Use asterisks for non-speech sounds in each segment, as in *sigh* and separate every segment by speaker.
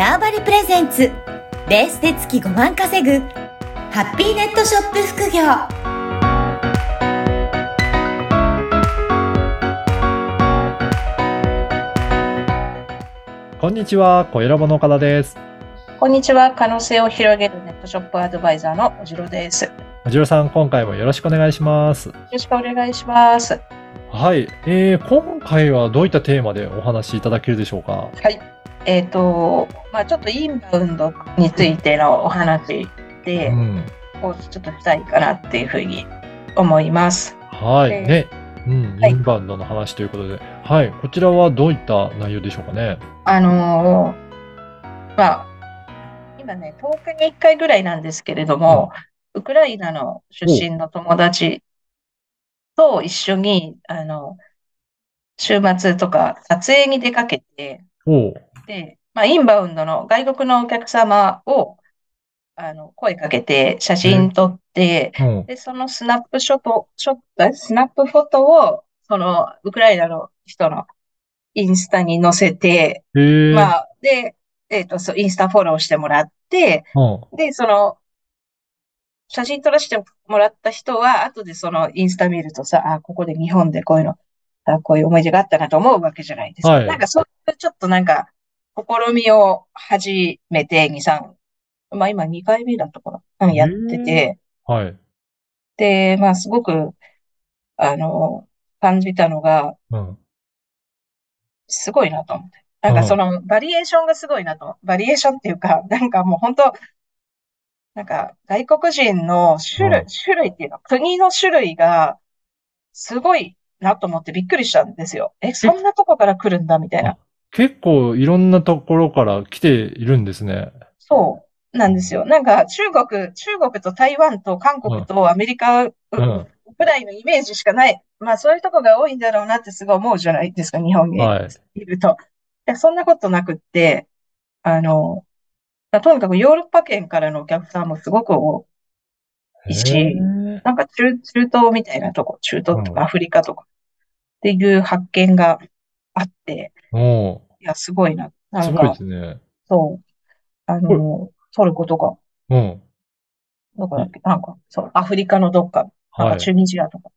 Speaker 1: ターバリプレゼンツベースで月5万稼ぐハッピーネットショップ副業
Speaker 2: こんにちは、小ラボの岡田です。
Speaker 3: こんにちは。可能性を広げるネットショップアドバイザーのおじろです。よ
Speaker 2: おじろさん、今回もよろしくお願いします。
Speaker 3: ろしくお願いします。
Speaker 2: はい、えー、今回はどういったテーマでお話しいただけるでしょうか？
Speaker 3: はい。えっ、と、まあちょっとインバウンドについてのお話で、
Speaker 2: うん。
Speaker 3: をちょっとしたいかなっていうふうに思います。
Speaker 2: はい、
Speaker 3: えー
Speaker 2: ね。うん、
Speaker 3: はい
Speaker 2: インバウンドの話ということで、はい、こちらはどういった内容でしょうかね？
Speaker 3: あのーまあ、今ね、10日に1回ぐらいなんですけれども、ウクライナの出身の友達と一緒に、あの、週末とか撮影に出かけて、まあ、インバウンドの外国のお客様を、あの、声かけて、写真撮って、
Speaker 2: うん。
Speaker 3: で、そのスナップショット、ショット、スナップフォトを、その、ウクライナの人のインスタに載せて。まあ、で、えっと、そう、インスタフォローしてもらって、
Speaker 2: うん。
Speaker 3: で、その、写真撮らせてもらった人は、後でそのインスタ見るとさ、あ、ここで日本でこういうの、あ、こういう思い出があったなと思うわけじゃないですか。
Speaker 2: はい
Speaker 3: なんかそういうちょっとなんか、試みを始めて、2、3、まあ今2回目だったかな、うん、やってて、
Speaker 2: はい。
Speaker 3: で、まあすごく、あの、感じたのが、
Speaker 2: うん。
Speaker 3: すごいなと思って。なんかその、バリエーションがすごいなと。バリエーションっていうか、なんかもう本当、なんか外国人の種類
Speaker 2: うん、
Speaker 3: 種類っていうの、国の種類がすごいなと思ってびっくりしたんですよ。え、そんなとこから来るんだみたいな。
Speaker 2: 結構いろんなところから来ているんですね。
Speaker 3: そうなんですよ。なんか中国、中国と台湾と韓国とアメリカ
Speaker 2: うん。
Speaker 3: ぐらいのイメージしかない。まあそういうとこが多いんだろうなってすごい思うじゃないですか、日本に
Speaker 2: はい
Speaker 3: いると。でそんなことなくって、あの、とにかくヨーロッパ圏からのお客さんもすごく多いしなんか中、中東みたいなとこ、中東と
Speaker 2: うん
Speaker 3: かアフリカとかっていう発見があって、
Speaker 2: おう
Speaker 3: いや、すごいな。な
Speaker 2: すごいで、すね。
Speaker 3: そう、あの、トルコとか、
Speaker 2: うん。
Speaker 3: どこだっけ、なんか、そう、アフリカのどっか、なん
Speaker 2: はい。
Speaker 3: かチュニジアとかっ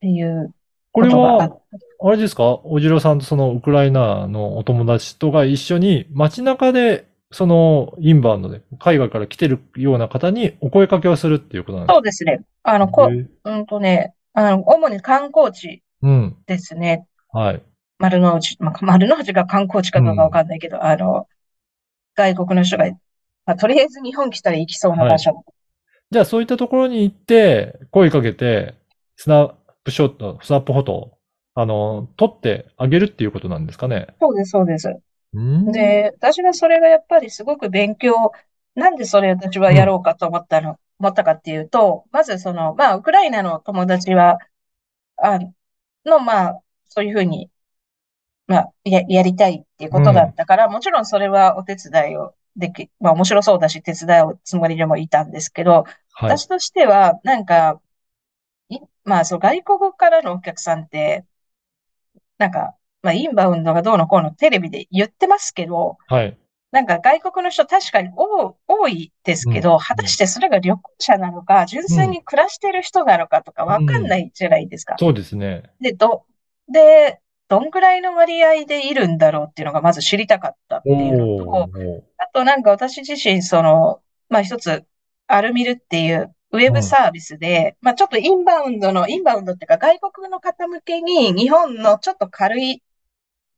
Speaker 3: ていう
Speaker 2: これ
Speaker 3: ことがあ
Speaker 2: は、あれですか？おじろさんとそのウクライナのお友達とが一緒に街中で、そのインバウンドで海外から来てるような方にお声かけをするっていうことなんです
Speaker 3: そうですね。あの、こうんとね、あの、主に観光地
Speaker 2: うん。
Speaker 3: ですね。
Speaker 2: はい。
Speaker 3: 丸の内、まあ、丸の内が観光地かどうかわかんないけど、あの、外国の人が、まあ、とりあえず日本来たら行きそうな場所。
Speaker 2: じゃあそういったところに行って、声かけて、スナップショット、スナップフォトを、あの、撮ってあげるっていうことなんですかね？
Speaker 3: そうです、そうです。
Speaker 2: うん。
Speaker 3: で、私はそれがやっぱりすごく勉強、なんでそれ私はやろうかと思ったの、思ったかっていうと、まずその、まあ、ウクライナの友達は、あの、まあ、そういうふうに、まあ、や、やりたいっていうことだったから、もちろんそれはお手伝いをでき、まあ面白そうだし、手伝うつもりでもいたんですけど、
Speaker 2: はい。
Speaker 3: 私としては、なんか、いまあ、そう、外国からのお客さんって、なんか、まあ、インバウンドがどうのこうのテレビで言ってますけど、
Speaker 2: はい。
Speaker 3: なんか外国の人確かに多多いですけ
Speaker 2: う
Speaker 3: ど、果たしてそれが旅行者なのか、純粋に暮らしてる人なのかとかわかんないじゃないですか。
Speaker 2: そうですね。
Speaker 3: で、ど、で、どんぐらいの割合でいるんだろうっていうのがまず知りたかったっていうのと。あとなんか私自身、その、まあ一つ、アルミルっていうウェブサービスで、まあちょっとインバウンドの、インバウンドっていうか外国の方向けに日本のちょっと軽い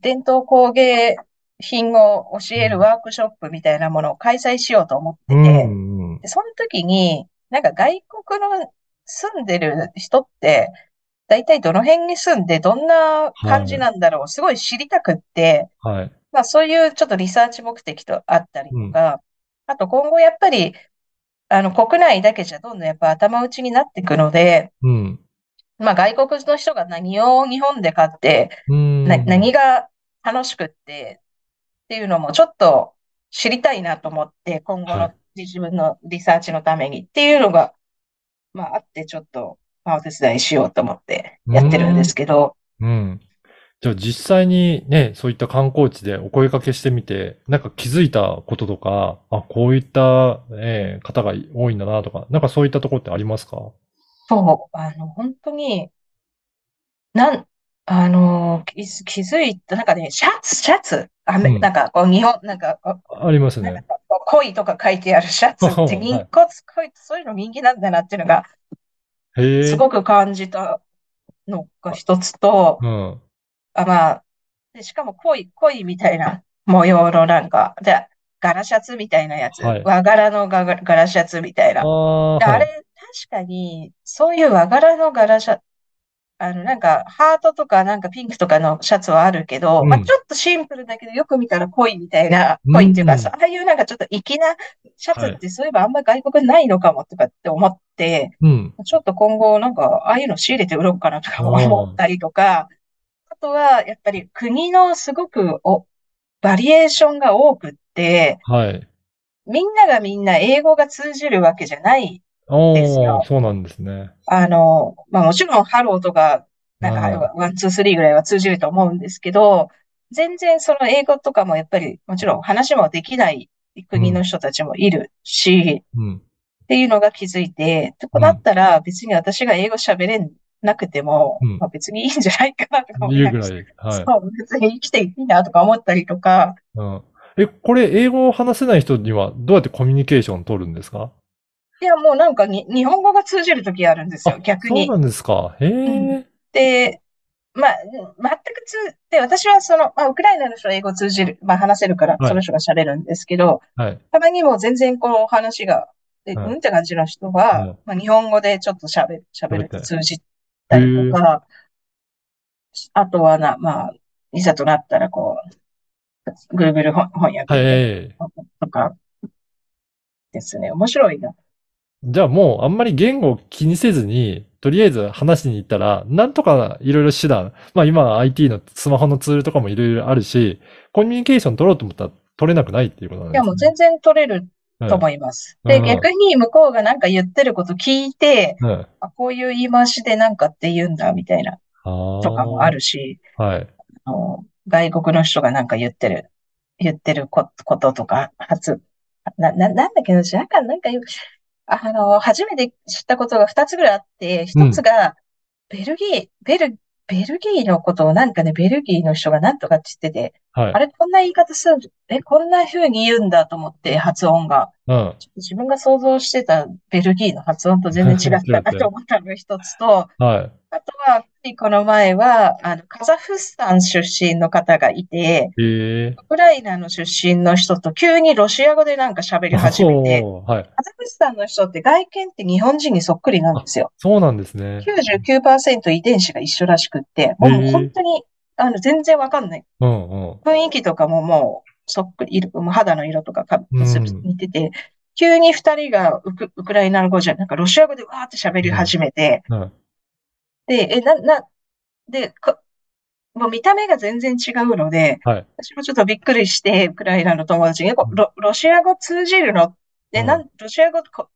Speaker 3: 伝統工芸品を教えるワークショップみたいなものを開催しようと思って
Speaker 2: う
Speaker 3: て、
Speaker 2: んうん。
Speaker 3: でその時に、なんか外国の住んでる人って、大体どの辺に住んでどんな感じなんだろう、すごい知りたくって、
Speaker 2: はい。
Speaker 3: まあそういうちょっとリサーチ目的とあったりとか、あと今後やっぱり、あの国内だけじゃどんどんやっぱ頭打ちになっていくので、
Speaker 2: うん。
Speaker 3: まあ外国の人が何を日本で買って、何が楽しくってっていうのもちょっと知りたいなと思って、今後の
Speaker 2: はい
Speaker 3: 自分のリサーチのためにっていうのが、まああってちょっと、まあお手伝いしようと思ってやってるんですけど、
Speaker 2: うん。じゃあ実際にね、そういった観光地でお声掛けしてみて、なんか気づいたこととか、あ、こういった、えー方が多いんだなとか、なんかそういったところってありますか？
Speaker 3: そう、あの、本当に、なん、あの、気づいた、なんかね、シャツ、シャツ、あめ、
Speaker 2: うん
Speaker 3: なんか、こう、日本、なんか、こ
Speaker 2: ありますね。
Speaker 3: 恋とか書いてあるシャツって *laughs*
Speaker 2: はい
Speaker 3: 人骨、恋そういうの人気なんだなっていうのが。すごく感じたのが一つと、
Speaker 2: うん。
Speaker 3: あ、まあ、で、しかも恋、恋みたいな模様のなんか、で、柄シャツみたいなやつ、
Speaker 2: はい
Speaker 3: 和柄のが柄シャツみたいな
Speaker 2: あ。あ、
Speaker 3: で、あれ、
Speaker 2: はい。
Speaker 3: 確かに、そういう和柄の柄シャツ、あの、なんか、ハートとか、なんかピンクとかのシャツはあるけど、
Speaker 2: うん
Speaker 3: まあ、ちょっとシンプルだけど、よく見たら濃いみたいな、
Speaker 2: うん
Speaker 3: 濃いっていうか、ああいうなんかちょっと粋なシャツって、そういえばあんま外国にないのかもとかって思って、
Speaker 2: うん。
Speaker 3: ちょっと今後、なんか、ああいうの仕入れて売ろうかなとか思ったりとか、あとは、やっぱり国のすごくお、バリエーションが多くって、
Speaker 2: はい。
Speaker 3: みんながみんな英語が通じるわけじゃない
Speaker 2: お
Speaker 3: ですよ
Speaker 2: ー、そうなんですね。
Speaker 3: あの、まあもちろんハローとか、なんか
Speaker 2: あ
Speaker 3: one、two、three ぐらいは通じると思うんですけど、全然その英語とかもやっぱりもちろん話もできない国の人たちもいるし、
Speaker 2: うん。
Speaker 3: っていうのが気づいて、とだったら別に私が英語喋れなくても、
Speaker 2: うん
Speaker 3: まあ別にいいんじゃないかなとか思いながら
Speaker 2: 言うぐらい。はい。
Speaker 3: そう、別に生きていいなとか思ったりとか、
Speaker 2: うん。え、これ、英語を話せない人にはどうやってコミュニケーションを取るんですか？
Speaker 3: いやもうなんかに日本語が通じるときあるんですよ、
Speaker 2: あ
Speaker 3: 逆に
Speaker 2: そう。なんですか。へえ。
Speaker 3: で、まあ、全く通、で、私はその、まあ、ウクライナの人は英語通じる、まあ、話せるから、
Speaker 2: はい
Speaker 3: その人が喋るんですけど、
Speaker 2: はい。
Speaker 3: たまにもう全然この話が、え、
Speaker 2: はい
Speaker 3: うんって感じの人
Speaker 2: うん
Speaker 3: は、まあ、日本語でちょっと喋る、喋ると通じたりとか、あとはな、まあ、いざとなったら、こう、Google 翻翻訳
Speaker 2: はい。
Speaker 3: とかですね。面白いな。
Speaker 2: じゃあもうあんまり言語を気にせずに、とりあえず話しに行ったら、なんとかいろいろ手段、まあ今は IT のスマホのツールとかもいろいろあるし、コミュニケーション取ろうと思ったら取れなくないっていうことなん
Speaker 3: いや、
Speaker 2: ですね。
Speaker 3: もう全然取れると思います。で、
Speaker 2: うん
Speaker 3: 逆に向こうがなんか言ってること聞いて、
Speaker 2: はい。
Speaker 3: あ、こういう言い回しでなんかって言うんだ、みたいな。とかもあるし、
Speaker 2: はい。
Speaker 3: あの外国の人がなんか言ってる、言ってるここととか、初、な、な、なんだっけな、なんか、なんか言う、あの、初めて知ったことが二つぐらいあって、一つが、ベルギー、ベル、ベルギーのことをなんかね、ベルギーの人がなんとかって言ってて、
Speaker 2: はい
Speaker 3: あ。れ、こんな言い方する、え、こんな風に言うんだと思って、発音が。
Speaker 2: うん。
Speaker 3: 自分が想像してたベルギーの発音と全然違ったなと思ったのが一つと、
Speaker 2: はい。
Speaker 3: あとは、この前は、あの、カザフスタン出身の方がいて、
Speaker 2: ええ
Speaker 3: ウクライナの出身の人と急にロシア語でなんか喋り始めて、
Speaker 2: はい。
Speaker 3: カザフスタンの人って外見って日本人にそっくりなんですよ。
Speaker 2: そうなんですね。
Speaker 3: 99%遺伝子が一緒らしくって、もう本当に、あの、全然わかんない。
Speaker 2: うんうん。
Speaker 3: 雰囲気とかももう、そっくり、色もう肌の色とかか
Speaker 2: うん
Speaker 3: 似てて、急に二人がウクウクライナ語じゃ、なんかロシア語でわーって喋り始めて、
Speaker 2: うん。
Speaker 3: で、え、な、な、で、こもう見た目が全然違うので、
Speaker 2: はい。
Speaker 3: 私もちょっとびっくりして、ウクライナの友達に、こロ、ロシア語通じるの？で、
Speaker 2: うん。
Speaker 3: なん、ロシア語、こ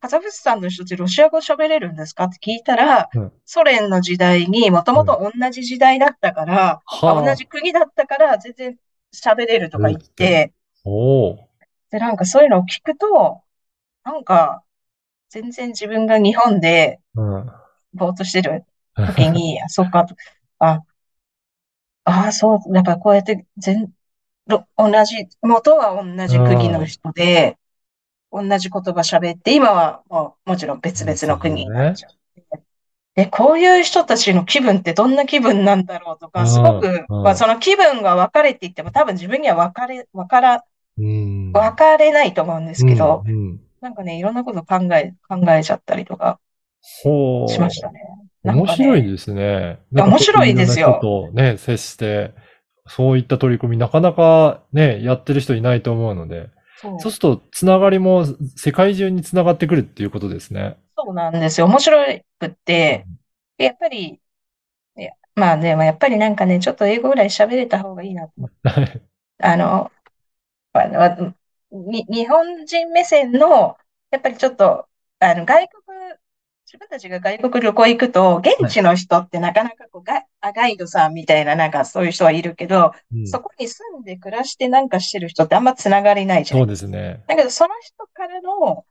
Speaker 3: カザフスタンの人ってロシア語喋れるんですか？って聞いたら、
Speaker 2: うん。
Speaker 3: ソ連の時代にもともと同じ時代だったから、
Speaker 2: はあ。
Speaker 3: あ同じ国だったから全然喋れるとか言って、
Speaker 2: おー。
Speaker 3: で、なんかそういうのを聞くと、なんか、全然自分が日本で
Speaker 2: うん。
Speaker 3: ぼーっとしてる。*laughs* 時に、あ、そっか、あ、ああ、そう、やっぱこうやって全、ろ同じ、元は同じ国の人で、同じ言葉喋って、今はもう、もちろん別々の国になっちゃって。で、こういう人たちの気分ってどんな気分なんだろうとか、すごく、
Speaker 2: うん。
Speaker 3: まあその気分が分かれって言っても多分自分には分かれ、分から、
Speaker 2: うん。
Speaker 3: 分かれないと思うんですけど、
Speaker 2: うんうん。
Speaker 3: なんかね、いろんなこと考え、考えちゃったりとか
Speaker 2: ほう。
Speaker 3: しましたね。なん
Speaker 2: 面白いですね。
Speaker 3: や面白いですよ
Speaker 2: とね、接して、そういった取り組みなかなかね、やってる人いないと思うので、
Speaker 3: そう
Speaker 2: そうするとつながりも世界中につながってくるっていうことですね。
Speaker 3: そうなんですよ。面白くって、やっぱり、いやまあでもやっぱりなんかね、ちょっと英語ぐらい喋れた方がいいなと思って。あの、あのに日本人目線の、やっぱりちょっと、あの、外国自分たちが外国旅行行くと、現地の人ってなかなかこうガあガイドさんみたいな、なんかそういう人はいるけど、
Speaker 2: うん
Speaker 3: そこに住んで暮らしてなんかしてる人ってあんまつながりないじゃん
Speaker 2: そう。ですね。
Speaker 3: だけど、その人からの、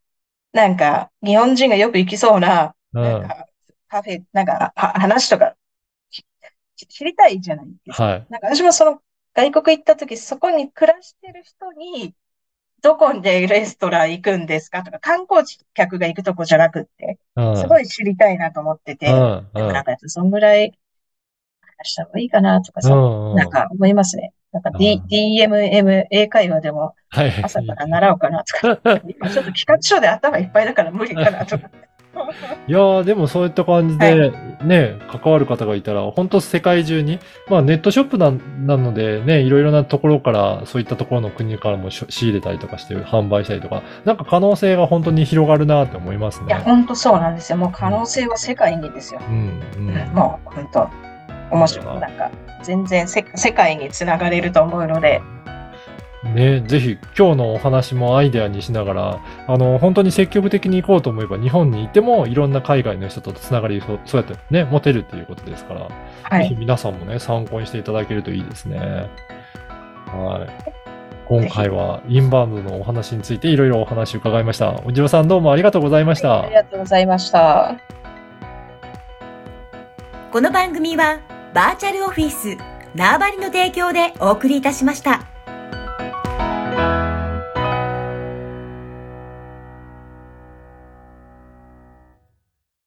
Speaker 3: なんか、日本人がよく行きそうな、
Speaker 2: うん。
Speaker 3: なんか、カフェ、なんか、は話とか、し知りたいじゃないですか。
Speaker 2: はい。
Speaker 3: なんか私もその外国行った時、そこに暮らしてる人に、どこでレストラン行くんですか？とか、観光客が行くとこじゃなくって、
Speaker 2: うん。
Speaker 3: すごい知りたいなと思ってて。でもなんか、そんぐらい話した方がいいかなとかさ、
Speaker 2: うん。
Speaker 3: なんか思いますね。なんか、D
Speaker 2: あ
Speaker 3: DMM 英会話でも
Speaker 2: はい。
Speaker 3: 朝から習おうかなとか、*laughs* 今ちょっと企画書で頭いっぱいだから無理かなとか。*laughs*
Speaker 2: いやー、でもそういった感じで、ね、関わる方がいたら、本当世界中に、まあネットショップななのでね、いろいろなところから、そういったところの国からもし仕入れたりとかして販売したりとか、なんか可能性が本当に広がるなって思います
Speaker 3: いや、
Speaker 2: ね。
Speaker 3: 本当そうなんですよ。もう可能性は世界にですよ。
Speaker 2: うん、うん。
Speaker 3: もう本当、面白い。なんか、全然せ世界につながれると思うので、
Speaker 2: ね、ぜひ今日のお話もアイデアにしながら、あの、本当に積極的に行こうと思えば、日本にいてもいろんな海外の人とつながりそう、そうやってね、持てるっていうことですから、
Speaker 3: はい。
Speaker 2: ぜひ皆さんもね、参考にしていただけるといいですね。はい。今回はインバウンドのお話についていろいろお話伺いました。おじろさんどうもありがとうございました
Speaker 3: あり。がとうございました。
Speaker 1: この番組はバーチャルオフィス縄張りの提供でお送りいたしました。